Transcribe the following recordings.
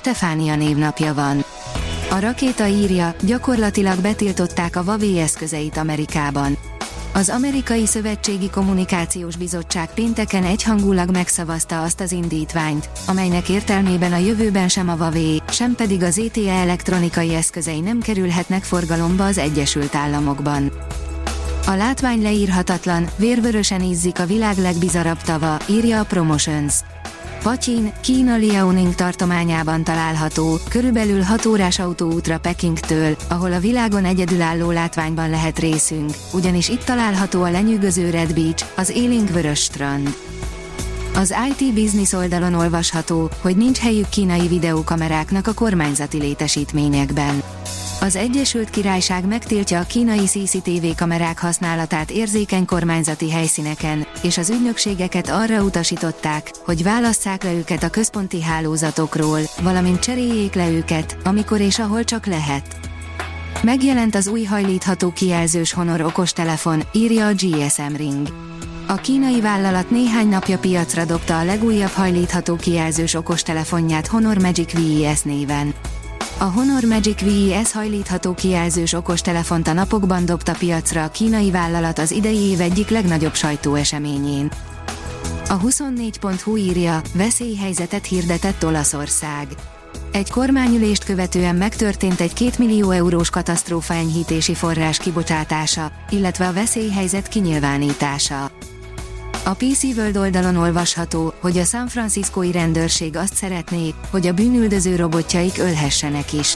Stefánia névnapja van. A rakéta írja, gyakorlatilag betiltották a Huawei eszközeit Amerikában. Az Amerikai Szövetségi Kommunikációs Bizottság pénteken egyhangulag megszavazta azt az indítványt, amelynek értelmében a jövőben sem a Huawei, sem pedig az ETE elektronikai eszközei nem kerülhetnek forgalomba az Egyesült Államokban. A látvány leírhatatlan, vérvörösen ízzik a világ legbizarabb tava, írja a Promotions. Patyin, Kína Liaoning tartományában található, körülbelül 6 órás autóútra Pekingtől, ahol a világon egyedülálló látványban lehet részünk, ugyanis itt található a lenyűgöző Red Beach, az élénk vörös strand. Az IT Business oldalon olvasható, hogy nincs helyük kínai videókameráknak a kormányzati létesítményekben. Az Egyesült Királyság megtiltja a kínai CCTV kamerák használatát érzékeny kormányzati helyszíneken, és az ügynökségeket arra utasították, hogy válasszák le őket a központi hálózatokról, valamint cseréljék le őket, amikor és ahol csak lehet. Megjelent az új hajlítható kijelzős Honor okostelefon, írja a GSM Ring. A kínai vállalat néhány napja piacra dobta a legújabb hajlítható kijelzős okostelefonját Honor Magic VES néven. A Honor Magic VES hajlítható kijelzős okostelefont a napokban dobta piacra a kínai vállalat az idei év egyik legnagyobb sajtóeseményén. A 24.hu írja, veszélyhelyzetet hirdetett Olaszország. Egy kormányülést követően megtörtént egy 2 millió eurós katasztrófa enyhítési forrás kibocsátása, illetve a veszélyhelyzet kinyilvánítása. A PC World oldalon olvasható, hogy a San Franciscoi rendőrség azt szeretné, hogy a bűnüldöző robotjaik ölhessenek is.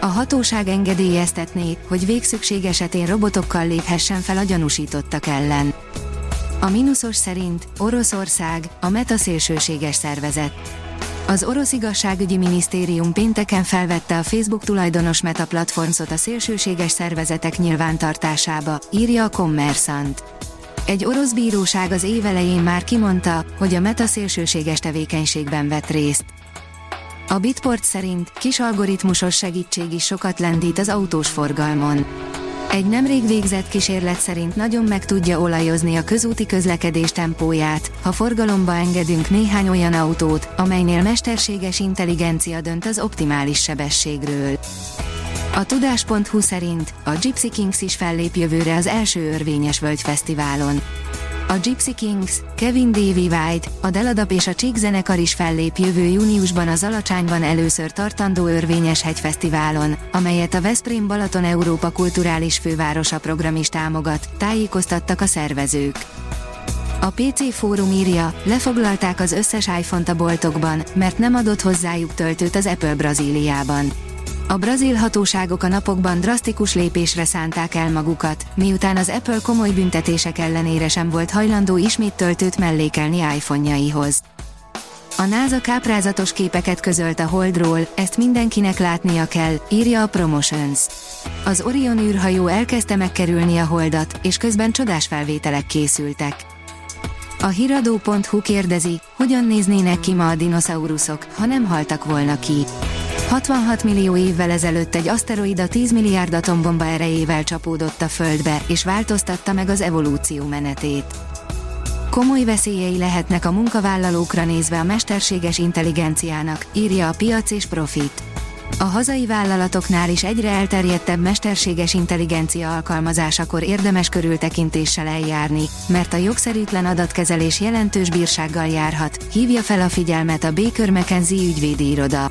A hatóság engedélyeztetné, hogy végszükség esetén robotokkal léphessen fel a gyanúsítottak ellen. A mínuszos szerint Oroszország, a meta szélsőséges szervezet. Az orosz igazságügyi minisztérium pénteken felvette a Facebook tulajdonos Meta platformot a szélsőséges szervezetek nyilvántartásába, írja a Commerzant. Egy orosz bíróság az év elején már kimondta, hogy a meta szélsőséges tevékenységben vett részt. A Bitport szerint kis algoritmusos segítség is sokat lendít az autós forgalmon. Egy nemrég végzett kísérlet szerint nagyon meg tudja olajozni a közúti közlekedés tempóját, ha forgalomba engedünk néhány olyan autót, amelynél mesterséges intelligencia dönt az optimális sebességről. A tudás.hu szerint a Gypsy Kings is fellép jövőre az első örvényes völgyfesztiválon. A Gypsy Kings, Kevin Davy White, a Deladap és a Csík zenekar is fellép jövő júniusban az Alacsányban először tartandó örvényes hegyfesztiválon, amelyet a Veszprém Balaton Európa Kulturális Fővárosa program is támogat, tájékoztattak a szervezők. A PC Fórum írja, lefoglalták az összes iPhone-t a boltokban, mert nem adott hozzájuk töltőt az Apple Brazíliában. A brazil hatóságok a napokban drasztikus lépésre szánták el magukat, miután az Apple komoly büntetések ellenére sem volt hajlandó ismét töltőt mellékelni iPhone-jaihoz. A NASA káprázatos képeket közölt a Holdról, ezt mindenkinek látnia kell, írja a Promotions. Az Orion űrhajó elkezdte megkerülni a Holdat, és közben csodás felvételek készültek. A hiradó.hu kérdezi, hogyan néznének ki ma a dinoszauruszok, ha nem haltak volna ki. 66 millió évvel ezelőtt egy aszteroida 10 milliárd atombomba erejével csapódott a Földbe, és változtatta meg az evolúció menetét. Komoly veszélyei lehetnek a munkavállalókra nézve a mesterséges intelligenciának, írja a piac és profit. A hazai vállalatoknál is egyre elterjedtebb mesterséges intelligencia alkalmazásakor érdemes körültekintéssel eljárni, mert a jogszerűtlen adatkezelés jelentős bírsággal járhat, hívja fel a figyelmet a Baker McKenzie ügyvédi iroda.